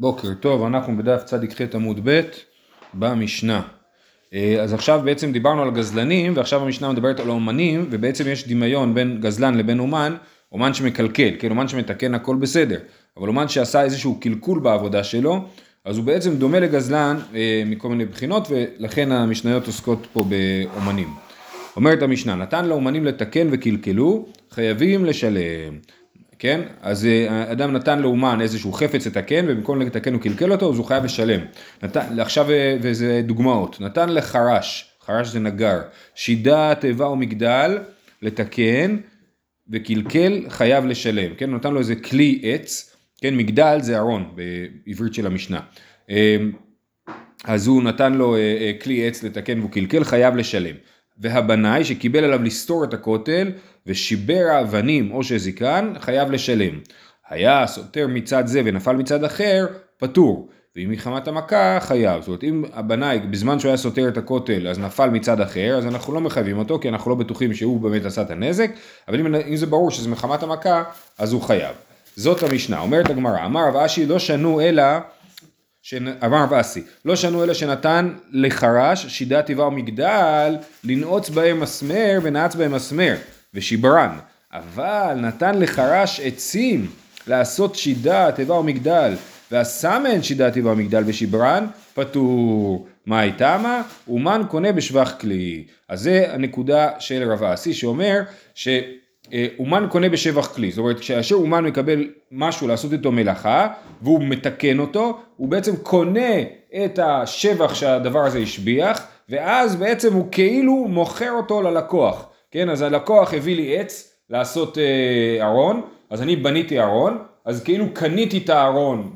בוקר טוב, אנחנו בדף צ"ח עמוד ב' במשנה. אה, אז עכשיו בעצם דיברנו על גזלנים ועכשיו המשנה מדברת על אומנים ובעצם יש דמיון בין גזלן לבין אומן, אומן שמקלקל, כן, אומן שמתקן הכל בסדר, אבל אומן שעשה איזשהו קלקול בעבודה שלו, אז הוא בעצם דומה לגזלן אה, מכל מיני בחינות ולכן המשניות עוסקות פה באומנים. אומרת המשנה, נתן לאומנים לתקן וקלקלו, חייבים לשלם. כן? אז אה, אדם נתן לאומן איזשהו חפץ לתקן, ובמקום לתקן הוא קלקל אותו, אז הוא חייב לשלם. נתן, עכשיו, אה, וזה דוגמאות, נתן לחרש, חרש זה נגר, שידה, תיבה ומגדל, לתקן, וקלקל חייב לשלם, כן? נתן לו איזה כלי עץ, כן? מגדל זה ארון בעברית של המשנה. אה, אז הוא נתן לו כלי עץ לתקן והוא קלקל, חייב לשלם. והבנאי שקיבל עליו לסתור את הכותל ושיבר האבנים או שזיקן, חייב לשלם. היה סותר מצד זה ונפל מצד אחר, פטור. ואם מחמת המכה, חייב. זאת אומרת, אם הבנאי בזמן שהוא היה סותר את הכותל, אז נפל מצד אחר, אז אנחנו לא מחייבים אותו, כי אנחנו לא בטוחים שהוא באמת עשה את הנזק, אבל אם, אם זה ברור שזה מחמת המכה, אז הוא חייב. זאת המשנה. אומרת הגמרא, אמר רב אשי לא שנו אלא אמר רב אסי, לא שנו אלא שנתן לחרש, שידה טבעה ומגדל, לנעוץ בהם מסמר ונעץ בהם מסמר, ושיברן. אבל נתן לחרש עצים לעשות שידה, תיבה ומגדל, והסמן שידה, תיבה ומגדל ושיברן, פטור. מה הייתה מה? אומן קונה בשבח כלי. אז זה הנקודה של רב אסי שאומר ש... אה, אומן קונה בשבח כלי, זאת אומרת כאשר אומן מקבל משהו לעשות איתו מלאכה והוא מתקן אותו, הוא בעצם קונה את השבח שהדבר הזה השביח ואז בעצם הוא כאילו מוכר אותו ללקוח, כן אז הלקוח הביא לי עץ לעשות אה, ארון, אז אני בניתי ארון, אז כאילו קניתי את הארון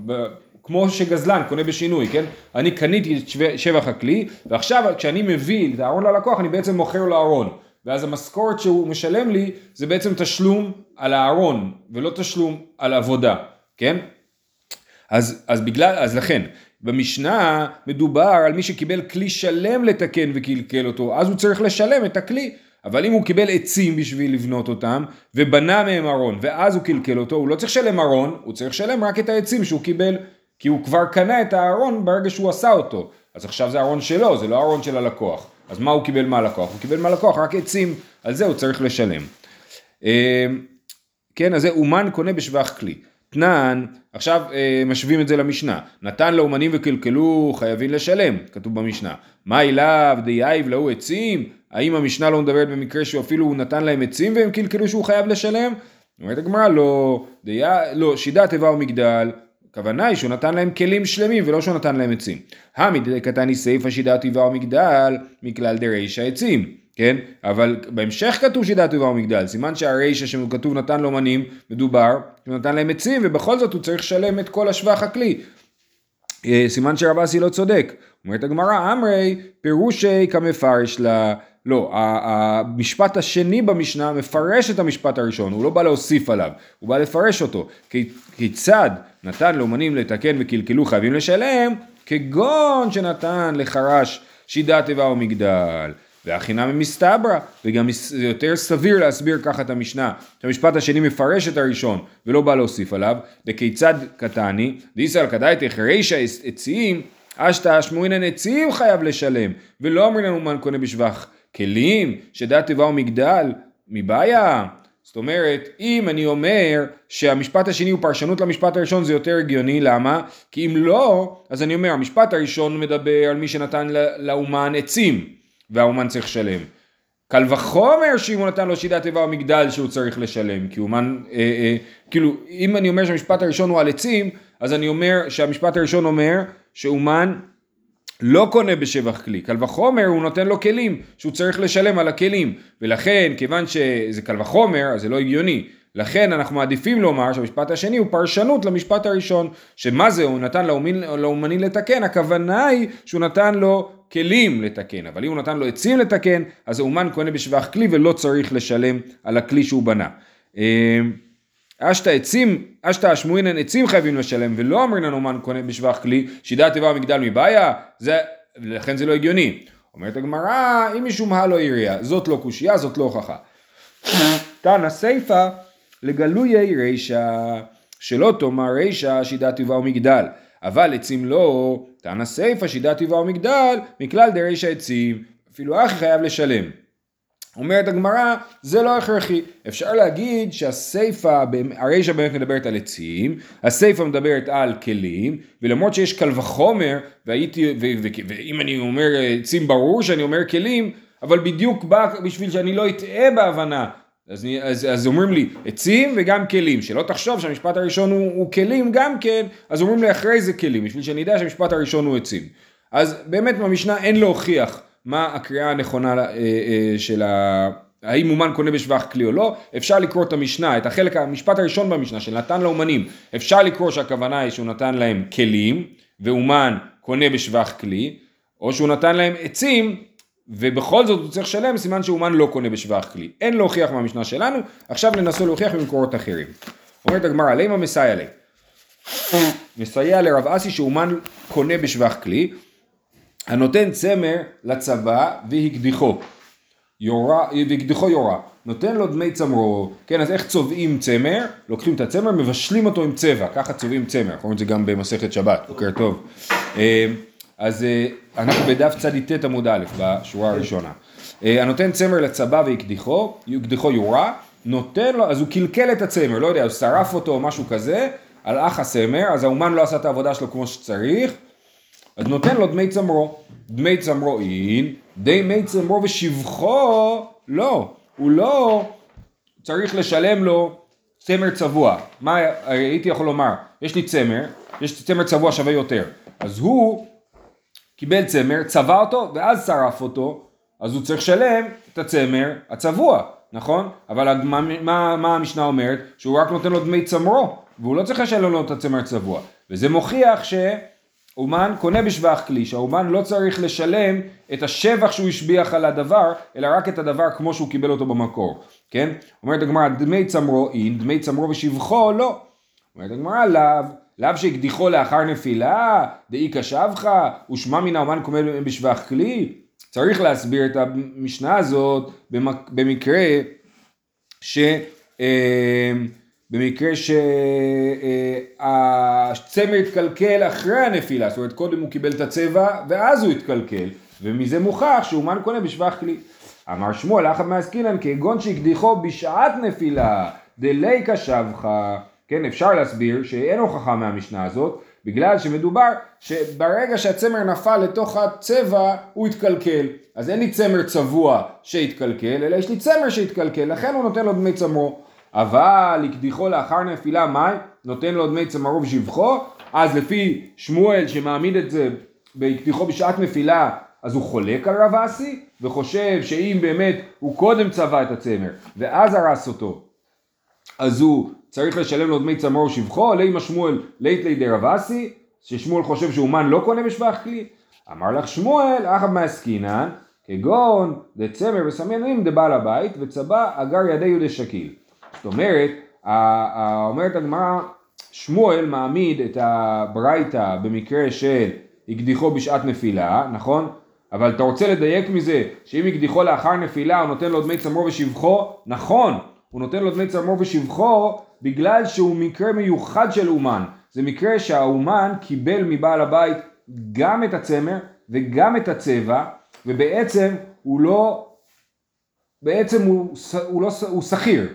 כמו שגזלן קונה בשינוי, כן? אני קניתי את שבח הכלי, ועכשיו כשאני מביא את הארון ללקוח, אני בעצם מוכר לו ארון. ואז המשכורת שהוא משלם לי זה בעצם תשלום על הארון ולא תשלום על עבודה, כן? אז, אז בגלל, אז לכן, במשנה מדובר על מי שקיבל כלי שלם לתקן וקלקל אותו, אז הוא צריך לשלם את הכלי. אבל אם הוא קיבל עצים בשביל לבנות אותם, ובנה מהם ארון, ואז הוא קלקל אותו, הוא לא צריך לשלם ארון, הוא צריך לשלם רק את העצים שהוא קיבל, כי הוא כבר קנה את הארון ברגע שהוא עשה אותו. אז עכשיו זה ארון שלו, זה לא ארון של הלקוח. אז מה הוא קיבל מהלקוח? הוא קיבל מהלקוח רק עצים, על זה הוא צריך לשלם. אה, כן, אז זה אומן קונה בשבח כלי. תנן, עכשיו אה, משווים את זה למשנה, נתן לאומנים וקלקלו חייבים לשלם, כתוב במשנה. מה אליו דייב להוא עצים? האם המשנה לא מדברת במקרה שאפילו הוא נתן להם עצים והם קלקלו שהוא חייב לשלם? אומרת הגמרא לא, דיה, לא, שידה תיבה ומגדל, הכוונה היא שהוא נתן להם כלים שלמים ולא שהוא נתן להם עצים. המדי קטני סיפא שידה טבעה ומגדל מכלל דרישא עצים, כן? אבל בהמשך כתוב שידה טבעה ומגדל, סימן שהרישא שכתוב נתן לו מנים, מדובר, הוא נתן להם עצים ובכל זאת הוא צריך לשלם את כל השבח הכלי. אה, סימן שרב אסי לא צודק. אומרת הגמרא, אמרי פירושי כמפרש לה לא, המשפט השני במשנה מפרש את המשפט הראשון, הוא לא בא להוסיף עליו, הוא בא לפרש אותו. כיצד נתן לאומנים לתקן וקלקלו חייבים לשלם, כגון שנתן לחרש שידה תיבה ומגדל. והחינם מסתברא, וגם יותר סביר להסביר ככה את המשנה, שהמשפט השני מפרש את הראשון ולא בא להוסיף עליו, וכיצד קטני, דיסל כדאיתך רישא עצים, אשתא שמואינן עצים חייב לשלם, ולא אומרים לנו מה קונה בשבח כלים שדת תיבה ומגדל, מבעיה. זאת אומרת, אם אני אומר שהמשפט השני הוא פרשנות למשפט הראשון זה יותר הגיוני, למה? כי אם לא, אז אני אומר, המשפט הראשון מדבר על מי שנתן לאומן עצים, והאומן צריך לשלם. קל וחומר שאם הוא נתן לו שידת תיבה ומגדל שהוא צריך לשלם, כי אומן, אה, אה, כאילו, אם אני אומר שהמשפט הראשון הוא על עצים, אז אני אומר שהמשפט הראשון אומר שאומן לא קונה בשבח כלי, קל וחומר הוא נותן לו כלים שהוא צריך לשלם על הכלים. ולכן כיוון שזה קל וחומר אז זה לא הגיוני. לכן אנחנו מעדיפים לומר שהמשפט השני הוא פרשנות למשפט הראשון שמה זה הוא נתן לאומני לתקן. הכוונה היא שהוא נתן לו כלים לתקן. אבל אם הוא נתן לו עצים לתקן אז האומן קונה בשבח כלי ולא צריך לשלם על הכלי שהוא בנה. אמ, אשתא עצים, אשתא השמועינן עצים חייבים לשלם, ולא אמרינן אומן קונה בשבח כלי, שידה תיבה מגדל מבעיה, זה, לכן זה לא הגיוני. אומרת הגמרא, אם משום הלא עירייה, זאת לא קושייה, זאת לא הוכחה. תנא סיפא לגלויי רישא, שלא תאמר רישא שידה תיבה ומגדל. אבל עצים לא, טענה סיפא שידת טבעה ומגדל, מכלל דריש העצים, אפילו אחי חייב לשלם. אומרת הגמרא, זה לא הכרחי. אפשר להגיד שהסיפא, הרישא באמת מדברת על עצים, הסיפא מדברת על כלים, ולמרות שיש קל וחומר, והייתי, ואם אני אומר עצים ברור שאני אומר כלים, אבל בדיוק בא בשביל שאני לא אטעה בהבנה. אז, אז, אז אומרים לי עצים וגם כלים, שלא תחשוב שהמשפט הראשון הוא, הוא כלים גם כן, אז אומרים לי אחרי זה כלים, בשביל שאני אדע שהמשפט הראשון הוא עצים. אז באמת במשנה אין להוכיח מה הקריאה הנכונה אה, אה, של ה... האם אומן קונה בשבח כלי או לא, אפשר לקרוא את המשנה, את החלק, המשפט הראשון במשנה של נתן לאומנים, אפשר לקרוא שהכוונה היא שהוא נתן להם כלים, ואומן קונה בשבח כלי, או שהוא נתן להם עצים, ובכל זאת הוא צריך לשלם, סימן שאומן לא קונה בשבח כלי. אין להוכיח מהמשנה שלנו, עכשיו ננסה להוכיח במקורות אחרים. אומרת הגמרא, לימה מסייע לי. מסייע לרב אסי שאומן קונה בשבח כלי, הנותן צמר לצבא והקדיחו. יורה, והקדיחו יורה. נותן לו דמי צמרו, כן, אז איך צובעים צמר? לוקחים את הצמר, מבשלים אותו עם צבע, ככה צובעים צמר, קוראים את זה גם במסכת שבת, בוקר טוב. אה, אז אה, אנחנו בדף צ"ט עמוד א', בשורה הראשונה. אה, הנותן צמר לצבא והקדיחו, הקדיחו יורה, נותן לו, אז הוא קלקל את הצמר, לא יודע, הוא שרף אותו או משהו כזה, הלך הצמר, אז האומן לא עשה את העבודה שלו כמו שצריך, אז נותן לו דמי צמרו. דמי צמרו אין, דמי צמרו ושבחו, לא, הוא לא צריך לשלם לו צמר צבוע. מה הייתי יכול לומר? יש לי צמר, יש צמר צבוע שווה יותר. אז הוא קיבל צמר, צבע אותו ואז שרף אותו, אז הוא צריך לשלם את הצמר הצבוע, נכון? אבל מה, מה, מה המשנה אומרת? שהוא רק נותן לו דמי צמרו, והוא לא צריך לשלם לו את הצמר הצבוע. וזה מוכיח ש... אומן קונה בשבח כלי, שהאומן לא צריך לשלם את השבח שהוא השביח על הדבר, אלא רק את הדבר כמו שהוא קיבל אותו במקור, כן? אומרת הגמרא, דמי צמרו אין, דמי צמרו ושבחו לא. אומרת הגמרא, לאו, לאו שהקדיחו לאחר נפילה, דאי כשבך, ושמע מן האומן קונה בשבח כלי. צריך להסביר את המשנה הזאת במקרה ש... אה, במקרה שהצמר התקלקל אחרי הנפילה, זאת אומרת קודם הוא קיבל את הצבע ואז הוא התקלקל, ומזה מוכח שאומן קונה בשבח כלי. אמר שמואל אחת מעסקינן כגון שהקדיחו בשעת נפילה דלי כשבך, כן אפשר להסביר שאין הוכחה מהמשנה הזאת, בגלל שמדובר שברגע שהצמר נפל לתוך הצבע הוא התקלקל, אז אין לי צמר צבוע שהתקלקל, אלא יש לי צמר שהתקלקל, לכן הוא נותן לו דמי צמרו. אבל הקדיחו לאחר נפילה מים, נותן לו דמי צמרו ושבחו, אז לפי שמואל שמעמיד את זה בהקדיחו בשעת נפילה, אז הוא חולק על רב אסי, וחושב שאם באמת הוא קודם צבע את הצמר, ואז הרס אותו, אז הוא צריך לשלם לו דמי צמרו ושבחו, לימה שמואל לית לידי רב אסי, ששמואל חושב שאומן לא קונה בשבח כלי. אמר לך שמואל, אחת מעסקינן, כגון דצמר וסמיינים דבעל הבית, וצבע אגר ידי יהודי שקיל. זאת אומרת, אומרת הגמרא, שמואל מעמיד את הברייתא במקרה של הקדיחו בשעת נפילה, נכון? אבל אתה רוצה לדייק מזה שאם הקדיחו לאחר נפילה הוא נותן לו דמי צמרו ושבחו? נכון, הוא נותן לו דמי צמרו ושבחו בגלל שהוא מקרה מיוחד של אומן. זה מקרה שהאומן קיבל מבעל הבית גם את הצמר וגם את הצבע ובעצם הוא לא, בעצם הוא, הוא, לא, הוא שכיר,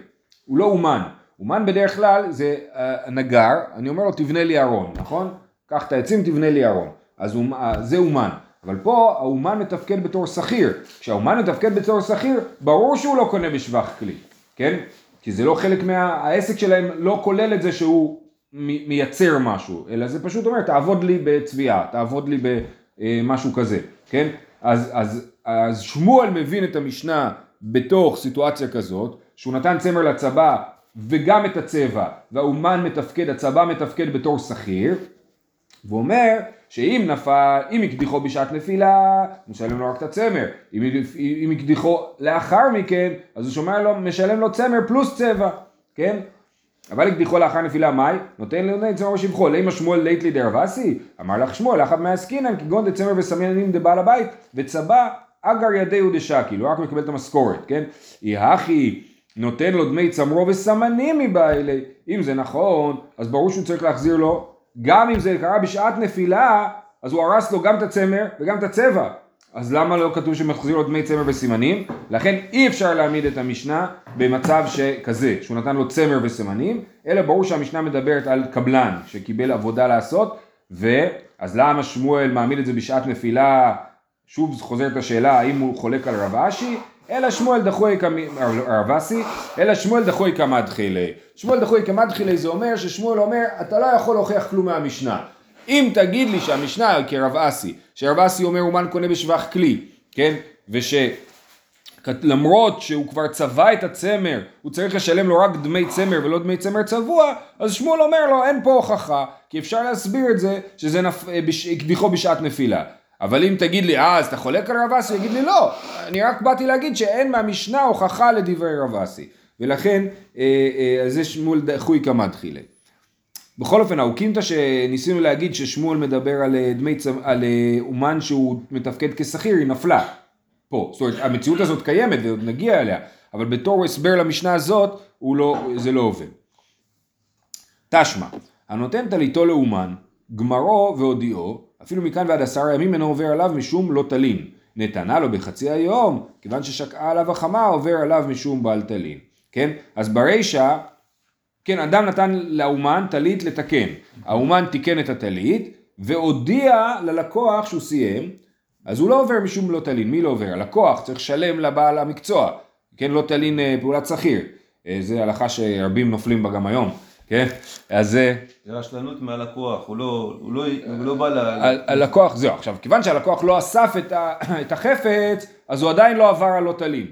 הוא לא אומן. אומן בדרך כלל זה uh, נגר, אני אומר לו תבנה לי ארון, נכון? קח את העצים תבנה לי ארון. אז uh, זה אומן. אבל פה האומן מתפקד בתור שכיר. כשהאומן מתפקד בתור שכיר, ברור שהוא לא קונה בשבח כלי, כן? כי זה לא חלק מה... העסק שלהם לא כולל את זה שהוא מייצר משהו, אלא זה פשוט אומר תעבוד לי בצביעה, תעבוד לי במשהו כזה, כן? אז, אז, אז שמואל מבין את המשנה בתוך סיטואציה כזאת, שהוא נתן צמר לצבא וגם את הצבע, והאומן מתפקד, הצבא מתפקד בתור שכיר, והוא אומר שאם נפל, אם הקדיחו בשעת נפילה, משלם לו רק את הצמר, אם, הקדיחו לאחר מכן, אז הוא שומע לו, משלם לו צמר פלוס צבע, כן? אבל הקדיחו לאחר נפילה מאי, נותן לו צמר ושבחו, לימה שמואל לית לי דרבסי, אמר לך שמואל, אחת מהעסקינן, כגון דצמר וסמיינים דבעל הבית, וצבא אגר ידיהו דשקי, הוא רק מקבל את המשכורת, כן? יהכי נותן לו דמי צמרו וסמנים מבעילי, אם זה נכון, אז ברור שהוא צריך להחזיר לו גם אם זה קרה בשעת נפילה, אז הוא הרס לו גם את הצמר וגם את הצבע. אז למה לא כתוב שמחזיר לו דמי צמר וסימנים? לכן אי אפשר להעמיד את המשנה במצב שכזה, שהוא נתן לו צמר וסימנים, אלא ברור שהמשנה מדברת על קבלן שקיבל עבודה לעשות, ואז למה שמואל מעמיד את זה בשעת נפילה, שוב חוזרת השאלה האם הוא חולק על רב אשי, אלא שמואל דחוי אסי, אלא שמואל דחוי כמדחילי. שמואל דחוי כמדחילי זה אומר ששמואל אומר אתה לא יכול להוכיח כלום מהמשנה. אם תגיד לי שהמשנה כרב אסי, שרב אסי אומר אומן קונה בשבח כלי, כן? ושלמרות שהוא כבר צבע את הצמר, הוא צריך לשלם לו רק דמי צמר ולא דמי צמר צבוע, אז שמואל אומר לו אין פה הוכחה, כי אפשר להסביר את זה שזה נפ... הקדיחו בשעת נפילה. אבל אם תגיד לי, אה, אז אתה חולק על רב אסי? יגיד לי, לא, אני רק באתי להגיד שאין מהמשנה הוכחה לדברי רב אסי. ולכן, אה, אה, זה שמואל דחוי כמה תחילה. בכל אופן האוקימתא שניסינו להגיד ששמואל מדבר על אה, דמי צמ... על אה, אומן שהוא מתפקד כשכיר היא נפלה פה. זאת אומרת המציאות הזאת קיימת ועוד נגיע אליה, אבל בתור הסבר למשנה הזאת לא, זה לא עובד. תשמע, הנותן טליתו לאומן, גמרו והודיעו, אפילו מכאן ועד עשרה ימים אינו עובר עליו משום לא תלין. נתנה לו בחצי היום, כיוון ששקעה עליו החמה עובר עליו משום בעל תלין. כן? אז ברישא כן, אדם נתן לאומן טלית לתקן. האומן תיקן את הטלית והודיע ללקוח שהוא סיים, אז הוא לא עובר משום לא תלין. מי לא עובר? הלקוח צריך לשלם לבעל המקצוע. כן, לא תלין אה, פעולת שכיר. אה, זה הלכה שרבים נופלים בה גם היום. כן? אז זה... זה רשלנות מהלקוח, הוא לא, הוא לא, הוא לא בא ל... הלקוח, זהו. עכשיו, כיוון שהלקוח לא אסף את, ה, את החפץ, אז הוא עדיין לא עבר על תלין.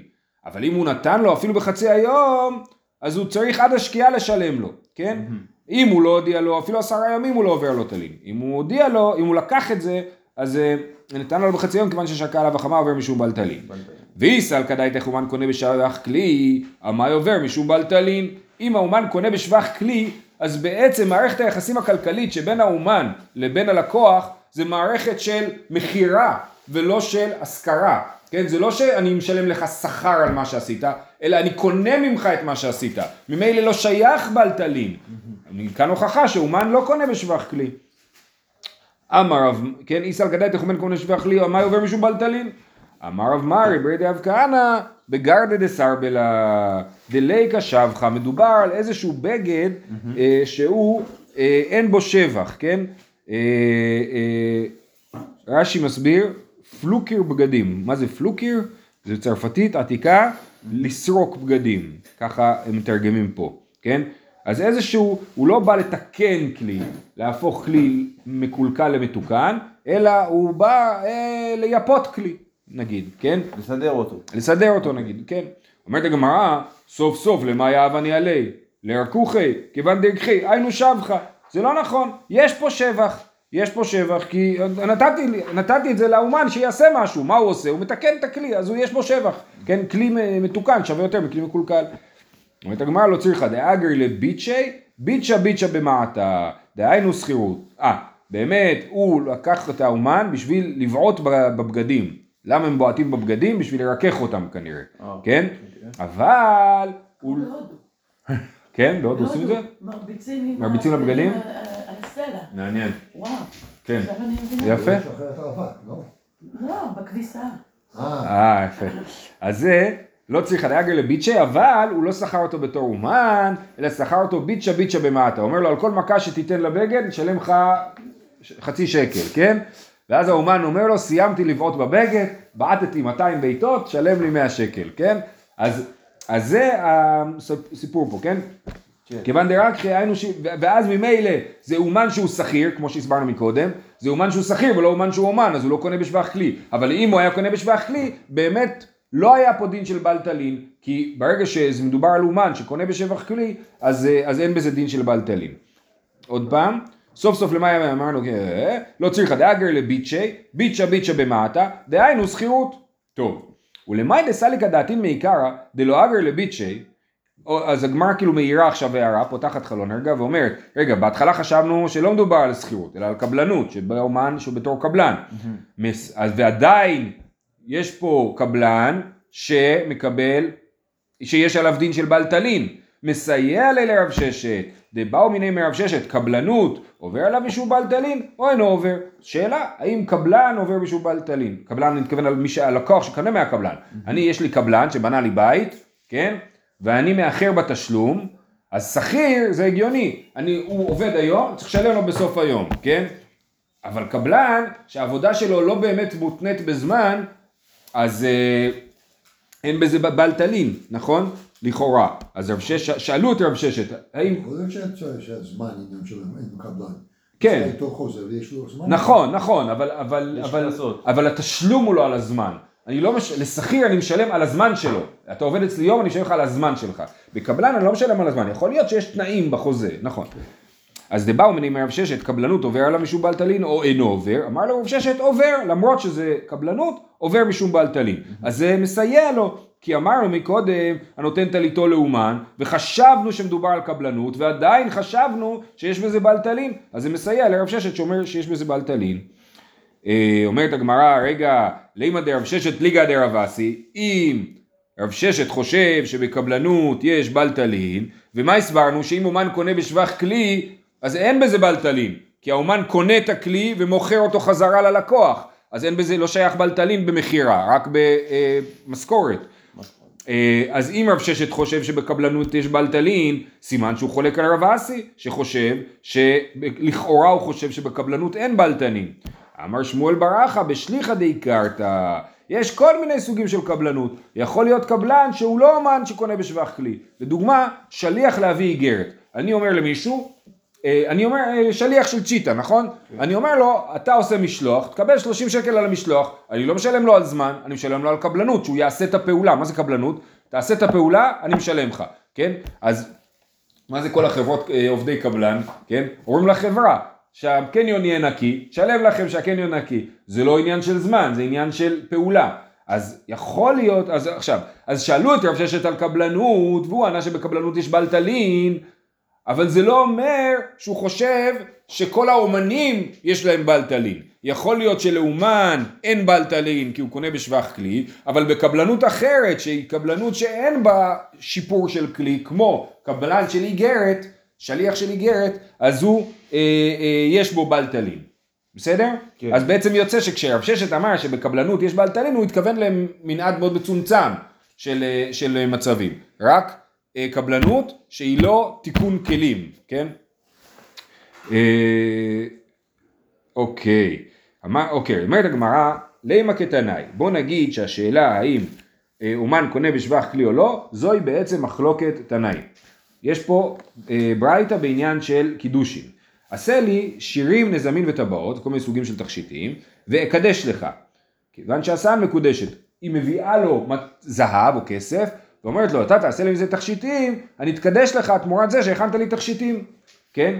אבל אם הוא נתן לו אפילו בחצי היום, אז הוא צריך עד השקיעה לשלם לו, כן? Mm-hmm. אם הוא לא הודיע לו, אפילו עשרה ימים הוא לא עובר לו תלין. אם הוא הודיע לו, אם הוא לקח את זה, אז uh, נתן לו בחצי יום כיוון ששקע עליו החמה עובר משום בעל. ואיסל כדאי תחומן קונה בשבח כלי, המאי עובר משום בעל תלין. אם האומן קונה בשבח כלי, אז בעצם מערכת היחסים הכלכלית שבין האומן לבין הלקוח זה מערכת של מכירה ולא של השכרה. כן? זה לא שאני משלם לך שכר על מה שעשית, אלא אני קונה ממך את מה שעשית. ממילא לא שייך בלטלין. אני כאן הוכחה שאומן לא קונה בשבח כלי. אמר רב, כן, איסל גדאי תחומן קונה בשבח כלי, מה עובר משום בלטלין? אמר רב מרי ברי אב כהנא בגרדה דסרבלה דליקה שבחה, מדובר על איזשהו בגד אה, שהוא אה, אין בו שבח, כן? אה, אה, רש"י מסביר פלוקר בגדים. מה זה פלוקר? זה צרפתית עתיקה, לסרוק בגדים. ככה הם מתרגמים פה, כן? אז איזשהו, הוא לא בא לתקן כלי, להפוך כלי מקולקל למתוקן, אלא הוא בא אה, ליפות כלי, נגיד, כן? לסדר אותו. לסדר אותו נגיד, כן. אומרת הגמרא, סוף סוף למה יאהב אני עלי? לרקוחי, כיוון דרכי, היינו שבחה. זה לא נכון, יש פה שבח. יש פה שבח כי נתתי, נתתי את זה לאומן שיעשה משהו, מה הוא עושה? הוא מתקן את הכלי, אז הוא יש בו שבח, כן? כלי מתוקן שווה יותר מכלי מקולקל. אומרת הגמרא לא צריכה, דאגרי לביצ'י, ביצ'ה ביצ'ה במעתה, דהיינו שכירות. אה, באמת, הוא לקח את האומן בשביל לבעוט בבגדים. למה הם בועטים בבגדים? בשביל לרכך אותם כנראה, אה, כן? אבל... כן, בהודו עושים את זה? מרביצים לבגדים? בסלע. מעניין. וואו. כן. יפה. לא? לא, בכביסה. אה, יפה. אז זה... לא צריך הדאגר לביצ'ה, אבל הוא לא שכר אותו בתור אומן, אלא שכר אותו ביצ'ה ביצ'ה במטה. אומר לו, על כל מכה שתיתן לבגד, נשלם לך חצי שקל, כן? ואז האומן אומר לו, סיימתי לבעוט בבגד, בעטתי 200 בעיטות, שלם לי 100 שקל, כן? אז, אז זה הסיפור פה, כן? כן. כיוון דרק שהיינו ש... ואז ממילא זה אומן שהוא שכיר, כמו שהסברנו מקודם, זה אומן שהוא שכיר ולא אומן שהוא אומן, אז הוא לא קונה בשבח כלי. אבל אם הוא היה קונה בשבח כלי, באמת לא היה פה דין של בל תלין, כי ברגע שזה מדובר על אומן שקונה בשבח כלי, אז, אז אין בזה דין של בל תלין. עוד פעם, סוף סוף למה אמרנו, אה, לא צריך דאגר לביצ'י, ביצ'ה ביצ'ה במטה, דהיינו שכירות. טוב, ולמאי דסליקא דעתין מעיקרא דלא אגר לביצ'י אז הגמר כאילו מאירה עכשיו הערה, פותחת חלון רגע ואומרת, רגע, בהתחלה חשבנו שלא מדובר על שכירות, אלא על קבלנות, שבא אומן שהוא בתור קבלן. אז ועדיין יש פה קבלן שמקבל, שיש עליו דין של בל תלין, מסייע לי לרב ששת, דבאו מיני מרב ששת, קבלנות, עובר עליו משום בעל טלין, או אינו עובר? שאלה, האם קבלן עובר משום בעל טלין? קבלן, אני מתכוון על מי שהלקוח שקנה מהקבלן. אני, יש לי קבלן שבנה לי בית, כן? ואני מאחר בתשלום, אז שכיר זה הגיוני, אני, הוא עובד היום, צריך לשלם לו בסוף היום, כן? אבל קבלן שהעבודה שלו לא באמת מותנית בזמן, אז אה, אין בזה בעל טלין, נכון? לכאורה. אז רב ששת, שאלו את רב ששת, האם... שאת- שהזמן עניין של אין קבלן. כן. יש איתו חוזה ויש לו זמן. נכון, נכון, אבל, אבל, אבל. אבל התשלום הוא לא על הזמן. אני לא מש... לשכיר אני משלם על הזמן שלו. אתה עובד אצלי יום, אני משלם לך על הזמן שלך. בקבלן אני לא משלם על הזמן. יכול להיות שיש תנאים בחוזה, נכון. אז דבאו מני מרב ששת, קבלנות עובר על המשום בעל טלין או אינו עובר, אמר לו רב ששת עובר, למרות שזה קבלנות, עובר משום בעל טלין. אז זה מסייע לו, כי אמרנו מקודם, הנותן טליתו לאומן, וחשבנו שמדובר על קבלנות, ועדיין חשבנו שיש בזה בעל טלין, אז זה מסייע לרב ששת שאומר שיש בזה בעל טלין. אה, אומרת הגמרא, רגע, לימא דרב ששת ליגא דרב אסי, אם רב ששת חושב שבקבלנות יש בלטלין, ומה הסברנו? שאם אומן קונה בשבח כלי, אז אין בזה בלטלין, כי האומן קונה את הכלי ומוכר אותו חזרה ללקוח, אז אין בזה, לא שייך בלטלין במכירה, רק במשכורת. אה, אז אם רב ששת חושב שבקבלנות יש בלטלין, סימן שהוא חולק על רב אסי, שחושב, שלכאורה הוא חושב שבקבלנות אין בלטלין. אמר שמואל ברכה בשליחא דאיקרתא, יש כל מיני סוגים של קבלנות. יכול להיות קבלן שהוא לא אומן שקונה בשבח כלי. לדוגמה, שליח להביא איגרת. אני אומר למישהו, אני אומר, אה, שליח של צ'יטה, נכון? אני אומר לו, אתה עושה משלוח, תקבל 30 שקל על המשלוח, אני לא משלם לו על זמן, אני משלם לו על קבלנות, שהוא יעשה את הפעולה. מה זה קבלנות? תעשה את הפעולה, אני משלם לך, כן? אז מה זה כל החברות אה, עובדי קבלן, כן? אומרים לחברה שהקניון יהיה נקי, שלם לכם שהקניון נקי. זה לא עניין של זמן, זה עניין של פעולה. אז יכול להיות, אז עכשיו, אז שאלו את רב ששת על קבלנות, והוא ענה שבקבלנות יש בלטלין, אבל זה לא אומר שהוא חושב שכל האומנים יש להם בלטלין. יכול להיות שלאומן אין בלטלין כי הוא קונה בשבח כלי, אבל בקבלנות אחרת, שהיא קבלנות שאין בה שיפור של כלי, כמו קבלן של איגרת, שליח של איגרת, אז הוא, אה, אה, יש בו בלטלין. בסדר? כן. אז בעצם יוצא שכשרב ששת אמר שבקבלנות יש בלטלין, הוא התכוון למנעד מאוד מצומצם של, אה, של מצבים. רק קבלנות שהיא לא תיקון כלים, כן? אה, אוקיי, אמר, אוקיי, אומרת הגמרא, לימה כתנאי, בוא נגיד שהשאלה האם אה, אומן קונה בשבח כלי או לא, זוהי בעצם מחלוקת תנאי. יש פה אה, ברייתא בעניין של קידושין. עשה לי שירים, נזמים וטבעות, כל מיני סוגים של תכשיטים, ואקדש לך. כיוון שהסן מקודשת, היא מביאה לו זהב או כסף, ואומרת לו, אתה תעשה לי מזה תכשיטים, אני אתקדש לך תמורת זה שהכנת לי תכשיטים, כן?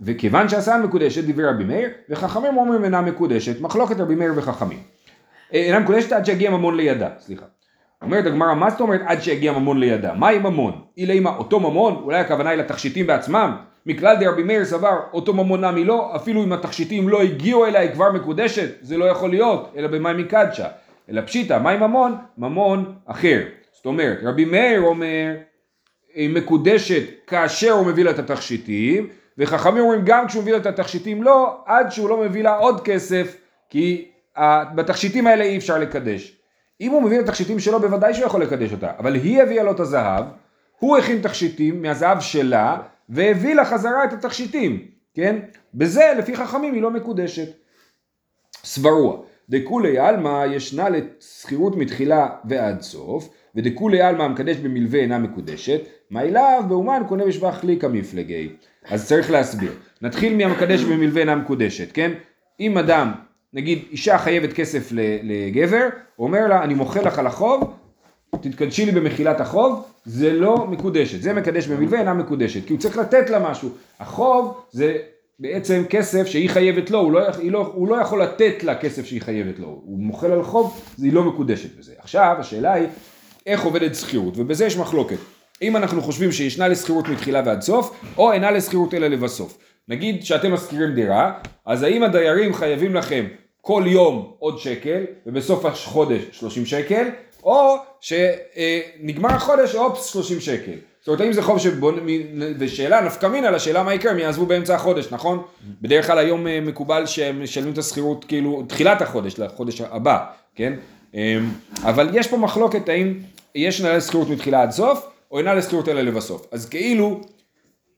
וכיוון שהסן מקודשת, דיבר רבי מאיר, וחכמים אומרים אינה מקודשת, מחלוקת רבי מאיר וחכמים. אה, אינה מקודשת עד שיגיע ממון לידה, סליחה. אומרת הגמרא, מה זאת אומרת עד שיגיע ממון לידה? מהי ממון? אילי מה, אותו ממון? אולי הכוונה היא לתכשיטים בעצמם? מכלל דרבי מאיר סבר, אותו ממון נמי לא, אפילו אם התכשיטים לא הגיעו אליה, היא כבר מקודשת, זה לא יכול להיות, אלא במאי מקדשה. אלא פשיטא, מהי ממון? ממון אחר. זאת אומרת, רבי מאיר אומר, היא מקודשת כאשר הוא מביא לה את התכשיטים, וחכמים אומרים גם כשהוא מביא לה את התכשיטים לא, עד שהוא לא מביא לה עוד כסף, כי בתכשיטים האלה אי אפשר לקדש. אם הוא מביא את התכשיטים שלו, בוודאי שהוא יכול לקדש אותה, אבל היא הביאה לו את הזהב, הוא הכין תכשיטים מהזהב שלה, והביא לה חזרה את התכשיטים, כן? בזה, לפי חכמים, היא לא מקודשת. סברוע, דכולי עלמא ישנה לשכירות מתחילה ועד סוף, ודכולי עלמא המקדש במלווה אינה מקודשת, מה אליו באומן קונה בשבח כלי כמפלגי. אז צריך להסביר. נתחיל מהמקדש במלווה אינה מקודשת, כן? אם אדם, נגיד אישה חייבת כסף לגבר, אומר לה, אני מוכר לך על החוב, תתקדשי לי במחילת החוב, זה לא מקודשת. זה מקדש במלווה אינה מקודשת, כי הוא צריך לתת לה משהו. החוב זה בעצם כסף שהיא חייבת לו, הוא לא, לא, הוא לא יכול לתת לה כסף שהיא חייבת לו. הוא מוחל על חוב, היא לא מקודשת בזה. עכשיו, השאלה היא, איך עובדת שכירות, ובזה יש מחלוקת. אם אנחנו חושבים שישנה לשכירות מתחילה ועד סוף, או אינה לשכירות אלא לבסוף. נגיד שאתם משכירים דירה, אז האם הדיירים חייבים לכם כל יום עוד שקל, ובסוף החודש 30 שקל, או שנגמר החודש, אופס, 30 שקל. זאת אומרת, האם זה חוב שבוא, מ- ושאלה נפקא מינה לשאלה מה יקרה, הם יעזבו באמצע החודש, נכון? בדרך כלל היום אה, מקובל שהם משלמים את השכירות כאילו תחילת החודש, לחודש הבא, כן? אה, אבל יש פה מחלוקת האם יש נהלי שכירות מתחילה עד סוף, או אינה לשכירות אלא לבסוף. אז כאילו,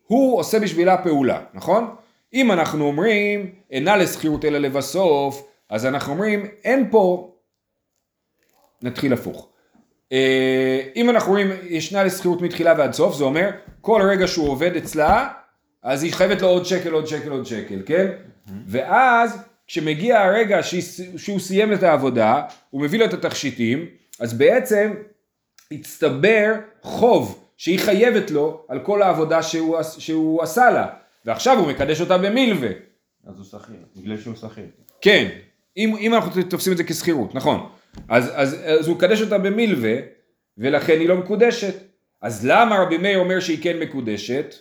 הוא עושה בשבילה פעולה, נכון? אם אנחנו אומרים אינה לשכירות אלא לבסוף, אז אנחנו אומרים אין פה, נתחיל הפוך. אה, אם אנחנו רואים ישנה לשכירות מתחילה ועד סוף, זה אומר כל רגע שהוא עובד אצלה, אז היא חייבת לו עוד שקל, עוד שקל, עוד שקל, כן? ואז כשמגיע הרגע שהוא סיים את העבודה, הוא מביא לו את התכשיטים, אז בעצם הצטבר חוב שהיא חייבת לו על כל העבודה שהוא, שהוא עשה לה, ועכשיו הוא מקדש אותה במילווה. אז הוא שכיר, בגלל שהוא שכיר. כן, אם, אם אנחנו תופסים את זה כשכירות, נכון. אז, אז, אז הוא מקדש אותה במילווה, ולכן היא לא מקודשת. אז למה רבי מאיר אומר שהיא כן מקודשת?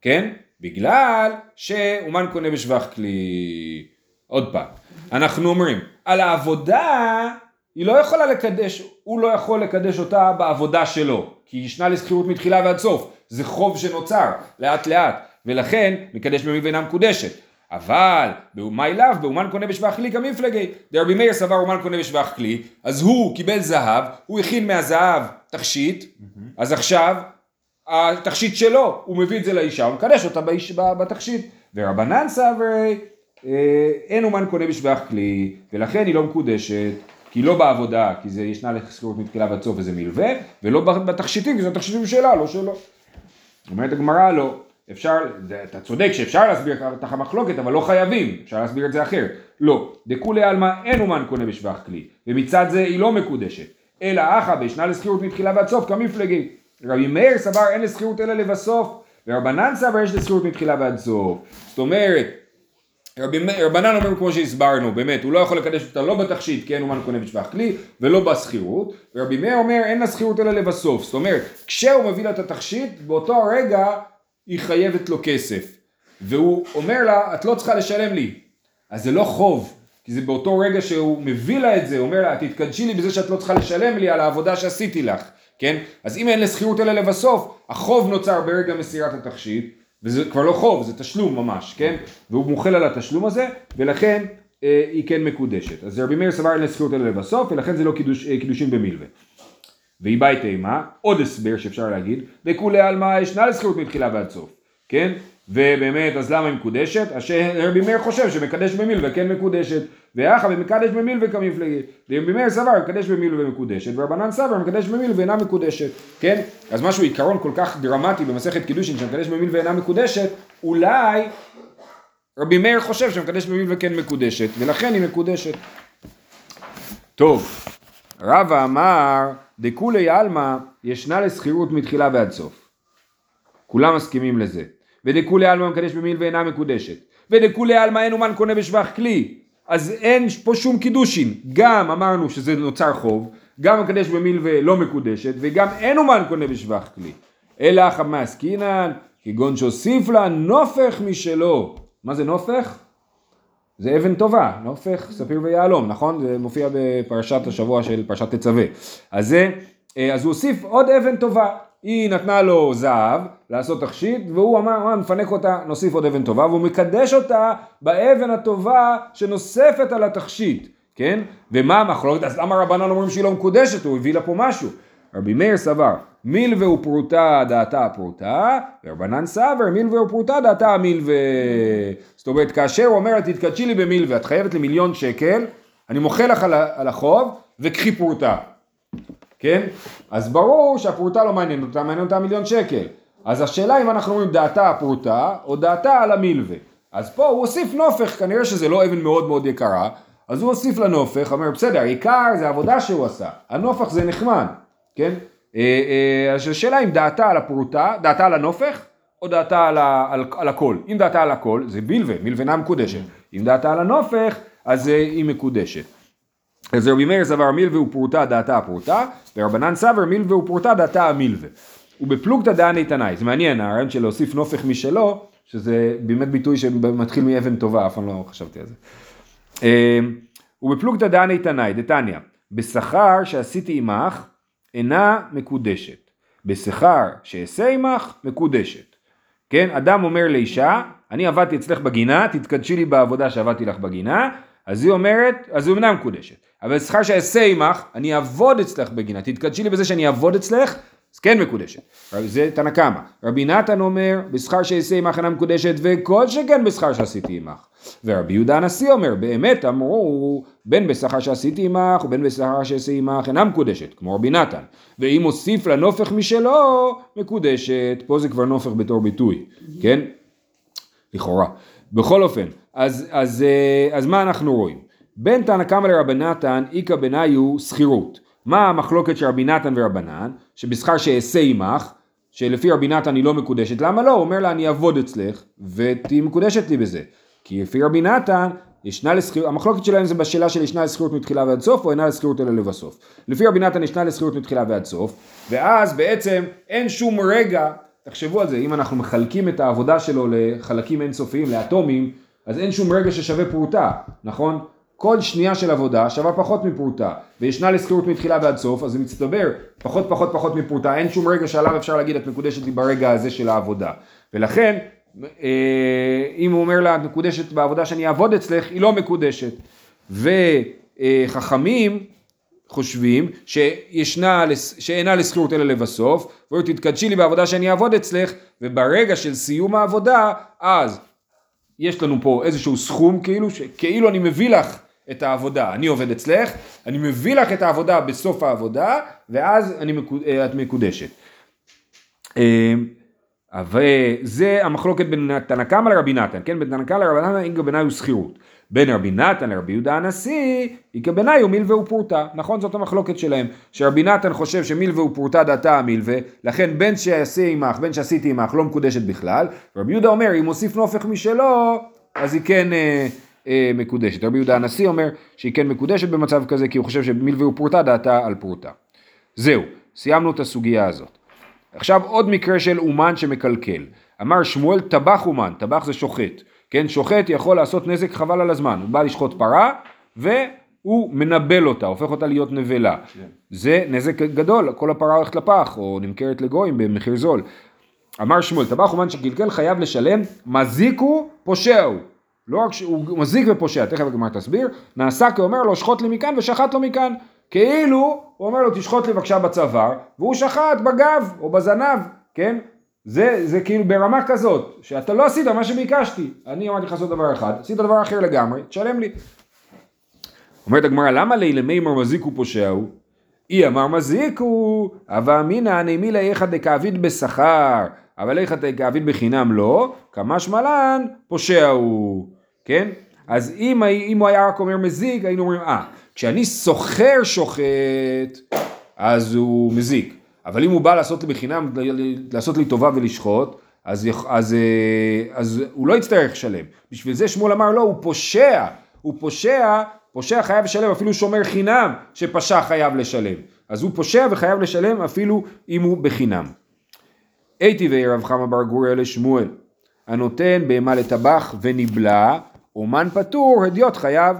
כן? בגלל שאומן קונה בשבח כלי. עוד פעם, אנחנו אומרים, על העבודה היא לא יכולה לקדש, הוא לא יכול לקדש אותה בעבודה שלו, כי היא ישנה לשכירות מתחילה ועד סוף, זה חוב שנוצר לאט לאט, ולכן מקדש במילווה אינה מקודשת. אבל באומה אליו, באומן קונה בשבח כלי כמפלגי. דרבי מאיר סבר אומן קונה בשבח כלי, אז הוא קיבל זהב, הוא הכין מהזהב תכשיט, אז עכשיו התכשיט שלו, הוא מביא את זה לאישה, הוא מקדש אותה באיש, בתכשיט. ורבנן סברי, אה, אין אומן קונה בשבח כלי, ולכן היא לא מקודשת, כי לא בעבודה, כי זה ישנה לשכירות מתחילה ועד סוף וזה מלווה, ולא בתכשיטים, כי זה התכשיטים שלה, לא שלו. אומרת הגמרא לא, אפשר, אתה צודק שאפשר להסביר את המחלוקת, אבל לא חייבים, אפשר להסביר את זה אחרת. לא, דכולי עלמא אין אומן קונה בשבח כלי, ומצד זה היא לא מקודשת. אלא אחא בישנה לשכירות מתחילה ועד סוף כמפלגי. רבי מאיר סבר אין לשכירות אלא לבסוף, ורבנן סבר יש לשכירות מתחילה ועד סוף. זאת אומרת, רבנן אומר כמו שהסברנו, באמת, הוא לא יכול לקדש אותה לא בתכשיט, כי אין אומן קונה בשבח כלי, ולא בשכירות, ורבי מאיר אומר אין לה שכירות אלא לבסוף, זאת אומרת, כשהוא מביא לה את התכשיט, באותו הרגע היא חייבת לו כסף, והוא אומר לה, את לא צריכה לשלם לי, אז זה לא חוב, כי זה באותו רגע שהוא מביא לה את זה, הוא אומר לה, תתקדשי לי בזה שאת לא צריכה לשלם לי על העבודה שעשיתי לך, כן? אז אם אין לשכירות אלא לבסוף, החוב נוצר ברגע מסירת התכשיט, וזה כבר לא חוב, זה תשלום ממש, כן? והוא מוחל על התשלום הזה, ולכן אה, היא כן מקודשת. אז רבי מאיר סבר אין לשכירות אלא לבסוף, ולכן זה לא קידוש, אה, קידושין במילווה. והיא באה תימה, עוד הסבר שאפשר להגיד, וכולי עלמא ישנה לשכירות מתחילה ועד סוף, כן? ובאמת, אז למה היא מקודשת? אז רבי מאיר חושב שמקדש במילווה כן מקודשת, ואחא ומקדש במילווה כמפלגי. רבי מאיר סבר מקדש במילווה מקודשת, ורבנן סבר מקדש במילווה אינה מקודשת, כן? אז משהו עיקרון כל כך דרמטי במסכת קידושין שמקדש במילווה אינה מקודשת, אולי רבי מאיר חושב שמקדש במילווה כן מקודשת, ולכן היא מקודשת. טוב, רבא אמר, דכולי עלמא ישנה לשכירות מתחילה ועד סוף. כולם מסכימים לזה. ודכולי עלמא מקדש במיל ואינה מקודשת. ודכולי עלמא אין אומן קונה בשבח כלי. אז אין פה שום קידושין. גם אמרנו שזה נוצר חוב, גם מקדש במיל ולא מקודשת, וגם אין אומן קונה בשבח כלי. אלא חמה עסקינן, כגון שהוסיף לה נופך משלו. מה זה נופך? זה אבן טובה, נופך, ספיר ויהלום, נכון? זה מופיע בפרשת השבוע של פרשת תצווה. אז זה, אה, אז הוא הוסיף עוד אבן טובה. היא נתנה לו זהב לעשות תכשיט, והוא אמר, אמר, נפנק אותה, נוסיף עוד אבן טובה, והוא מקדש אותה באבן הטובה שנוספת על התכשיט, כן? ומה המחלוקת? אז למה רבנן אומרים שהיא לא מקודשת? הוא הביא לה פה משהו. רבי מאיר סבר, מילווה ופרוטה דעתה הפרוטה, ורבנן סבר, מילווה ופרוטה דעתה המילווה. זאת אומרת, כאשר הוא אומר תתקדשי לי במילווה, את חייבת לי מיליון שקל, אני מוחל לך על החוב, וקחי פרוטה. כן? אז ברור שהפרוטה לא מעניינת אותה, מעניין אותה מיליון שקל. אז השאלה אם אנחנו אומרים דעתה הפרוטה, או דעתה על המילווה. אז פה הוא הוסיף נופך, כנראה שזה לא אבן מאוד מאוד יקרה, אז הוא הוסיף לנופך, אומר בסדר, העיקר זה העבודה שהוא עשה, הנופך זה נחמד, כן? אה, אה, אז השאלה אם דעתה על הפרוטה, דעתה על הנופך, או דעתה על, על, על הכל. אם דעתה על הכל, זה מילווה אינה מקודשת. אם דעתה על הנופך, אז אה, היא מקודשת. אז רבי מאיר סבר מילווה ופרוטה דעתה הפרוטה, ורבנן סבר מילווה ופרוטה דעתה המילווה. ובפלוגתא דעני תנאי, זה מעניין הרעיון של להוסיף נופך משלו, שזה באמת ביטוי שמתחיל מאבן טובה, אף פעם לא חשבתי על זה. אה, ובפלוגתא דעני תנאי, דתניא, בשכר שעשיתי עמך אינה מקודשת. בשכר שאעשה עמך מקודשת. כן, אדם אומר לאישה, אני עבדתי אצלך בגינה, תתקדשי לי בעבודה שעבדתי לך בגינה, אז היא אומרת, אז היא אינה מקודשת. אבל שכר שאעשה עמך, אני אעבוד אצלך בגינה, תתקדשי לי בזה שאני אעבוד אצלך, אז כן מקודשת. זה תנא קמא. רבי נתן אומר, בשכר שאעשה עמך אינה מקודשת, וכל שכן בשכר שעשיתי עמך. ורבי יהודה הנשיא אומר, באמת אמרו, בין בשכר שעשיתי עמך ובין בשכר שאעשה עמך אינה מקודשת, כמו רבי נתן. ואם הוסיף לה נופך משלו, מקודשת. פה זה כבר נופך בתור ביטוי, כן? לכאורה. בכל אופן, אז, אז, אה, אז מה אנחנו רואים? בין תנא קמא לרבי נתן, איכא בניו שכירות. מה המחלוקת של רבי נתן ורבנן? שבשכר שאעשה עמך, שלפי רבי נתן היא לא מקודשת, למה לא? הוא אומר לה אני אעבוד אצלך ותהיי מקודשת לי בזה. כי לפי רבי נתן, ישנה לשכירות, המחלוקת שלהם זה בשאלה של ישנה לשכירות מתחילה ועד סוף או אינה לשכירות אלא לבסוף. לפי רבי נתן ישנה לשכירות מתחילה ועד סוף, ואז בעצם אין שום רגע, תחשבו על זה, אם אנחנו מחלקים את העבודה שלו לחלקים אינסופיים, לאטומים, אז אין שום רגע ששווה פרוטה, נכון? כל שנייה של עבודה שווה פחות מפרוטה, וישנה לשכירות מתחילה ועד סוף, אז זה מצטבר פחות פחות פחות מפרוטה, אין שום רגע שעליו אפשר להגיד את מקודשת לי ברגע הזה של העבודה. ולכן, אה, אם הוא אומר לה את מקודשת בעבודה שאני אעבוד אצלך, היא לא מקודשת. וחכמים חושבים שישנה, שאינה לשכירות אלא לבסוף, ואומרים תתקדשי לי בעבודה שאני אעבוד אצלך, וברגע של סיום העבודה, אז יש לנו פה איזשהו סכום כאילו, כאילו אני מביא לך את העבודה, אני עובד אצלך, אני מביא לך את העבודה בסוף העבודה, ואז אני, מקוד, את מקודשת. וזה המחלוקת בין תנא קמא לרבי נתן, כן? בין תנא קמא לרבי נתן איכא בנאי הוא שכירות. בין רבי נתן לרבי יהודה הנשיא, איכא בנאי הוא מילווה ופורתא. נכון? זאת המחלוקת שלהם. שרבי נתן חושב שמילווה ופורתא דתה המילווה, לכן בין שיעשה עמך, בין שעשיתי עמך, לא מקודשת בכלל. רבי יהודה אומר, אם מוסיף נופך משלו, אז היא כן אה, אה, מקודשת. רבי יהודה הנשיא אומר שהיא כן מקודשת במצב כזה, כי הוא חושב שמילווה ופורתא דתה על פורתא. זהו, סיימנו את הסוגיה הזאת. עכשיו עוד מקרה של אומן שמקלקל. אמר שמואל טבח אומן, טבח זה שוחט. כן, שוחט יכול לעשות נזק חבל על הזמן. הוא בא לשחוט פרה והוא מנבל אותה, הופך אותה להיות נבלה. כן. זה נזק גדול, כל הפרה הולכת לפח או נמכרת לגויים במחיר זול. אמר שמואל, טבח אומן שקלקל חייב לשלם, מזיק הוא, פושע הוא. לא רק שהוא מזיק ופושע, תכף הגמרא תסביר, נעשה כאומר לו שחוט לי מכאן ושחט לו מכאן. כאילו, הוא אומר לו תשחוט לי בבקשה בצוואר, והוא שחט בגב או בזנב, כן? זה, זה כאילו ברמה כזאת, שאתה לא עשית מה שביקשתי. אני אמרתי לך לעשות דבר אחד, עשית דבר אחר לגמרי, תשלם לי. אומרת הגמרא, למה לילה מימר מזיק הוא פושע הוא? אי אמר מזיק הוא, הווה אמינא נעמילה איכא דקעביד בשכר, אבל איכא דקעביד בחינם לא, כמשמע לן פושע הוא, כן? אז אם, אם הוא היה רק אומר מזיק, היינו אומרים, אה, כשאני סוחר שוחט, אז הוא מזיק. אבל אם הוא בא לעשות לי בחינם, לעשות לי טובה ולשחוט, אז, אז, אז, אז הוא לא יצטרך לשלם. בשביל זה שמואל אמר לא, הוא פושע. הוא פושע, פושע חייב לשלם, אפילו שומר חינם שפשע חייב לשלם. אז הוא פושע וחייב לשלם אפילו אם הוא בחינם. הייתי רב חמא בר גוריה לשמואל, הנותן בהמה לטבח ונבלע, אומן פטור, הדיוט חייב.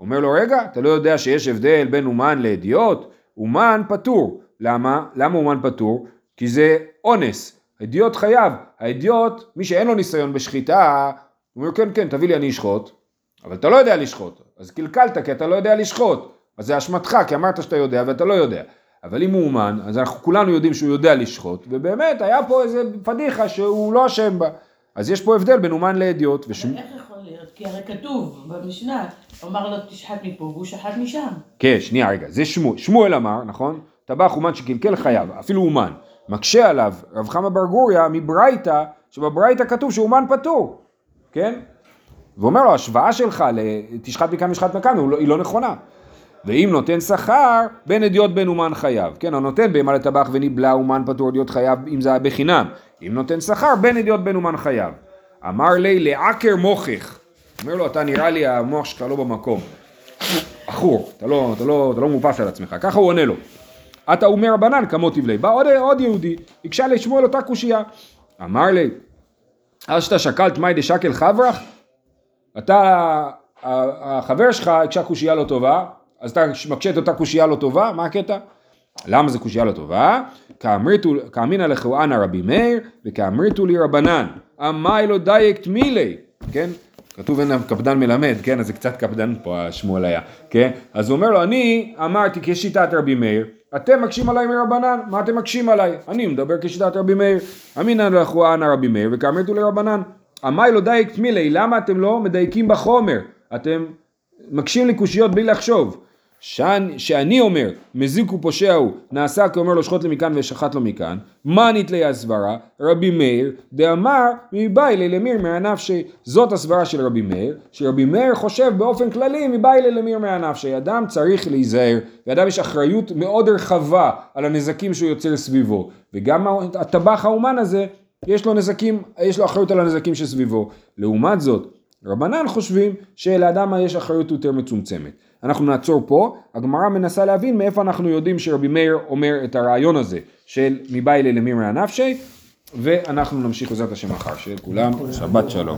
אומר לו, רגע, אתה לא יודע שיש הבדל בין אומן לאדיוט? אומן פטור. למה? למה אומן פטור? כי זה אונס. הדיוט חייב. האדיוט, מי שאין לו ניסיון בשחיטה, אומר, כן, כן, תביא לי, אני אשחוט. אבל אתה לא יודע לשחוט. אז קלקלת, כי אתה לא יודע לשחוט. אז זה אשמתך, כי אמרת שאתה יודע ואתה לא יודע. אבל אם הוא אומן, אז אנחנו כולנו יודעים שהוא יודע לשחוט, ובאמת היה פה איזה פדיחה שהוא לא אשם בה. אז יש פה הבדל בין אומן לאדיוט. וש... איך יכול להיות? כי הרי כתוב במשנה, אמר לו תשחט מפה והוא שחט משם. כן, שנייה רגע, זה שמואל, שמואל אמר, נכון? טבח אומן שקלקל חייו, אפילו אומן. מקשה עליו רב חמא בר גוריה מברייתא, שבברייתא כתוב שאומן פטור, כן? ואומר לו, השוואה שלך לתשחט מכאן ושחט מכאן לא, היא לא נכונה. ואם נותן שכר, בין אדיוט בין אומן חייב. כן, הנותן בהמה לטבח ונבלע אומן פטור אדיוט חייב, אם זה היה בחינם. אם נותן שכר, בין אדיוט בין אומן חייב. אמר לי לעקר מוכיח. אומר לו, אתה נראה לי המוח שלך לא במקום. עכור, אתה לא, אתה לא, אתה לא מאופס על עצמך. ככה הוא עונה לו. אתה אומר רבנן כמות תבלי. בא עוד, עוד יהודי, הקשה לשמואל אותה קושייה. אמר לי, אז שאתה שקלת מאי דשקל חברך? אתה, החבר שלך הקשה קושייה לא טובה, אז אתה מקשה את אותה קושייה לא טובה? מה הקטע? למה זו קושייה לא טובה? כאמינא לכהנא רבי מאיר וכאמריתו לי רבנן. אמאי לא דייק תמילי, כן? כתוב אין קפדן מלמד, כן? אז זה קצת קפדן פה השמואל היה, כן? אז הוא אומר לו, אני אמרתי כשיטת רבי מאיר, אתם מקשים עליי מרבנן, מה אתם מקשים עליי? אני מדבר כשיטת רבי מאיר. אמינא לכהנא רבי מאיר וכאמריתו לרבנן. אמאי לא דייק תמילי, למה אתם לא מדייקים בחומר? אתם מקשים לי קושיות בלי לחשוב. שאני, שאני אומר, מזיק ופושע הוא, נעשה כאומר לו שחוט לי מכאן ושחט לו מכאן, מה נתלי הסברה? רבי מאיר, דאמר מביילי למיר מהנפשי. זאת הסברה של רבי מאיר, שרבי מאיר חושב באופן כללי מביילי למיר מהנפשי. אדם צריך להיזהר, ואדם יש אחריות מאוד רחבה על הנזקים שהוא יוצר סביבו. וגם הטבח האומן הזה, יש לו נזקים, יש לו אחריות על הנזקים שסביבו. לעומת זאת, רבנן חושבים שלאדם יש אחריות יותר מצומצמת. אנחנו נעצור פה, הגמרא מנסה להבין מאיפה אנחנו יודעים שרבי מאיר אומר את הרעיון הזה של מביילי למיר מהנפשי, ואנחנו נמשיך בעזרת השם מחר, שיהיה לכולם שבת שלום.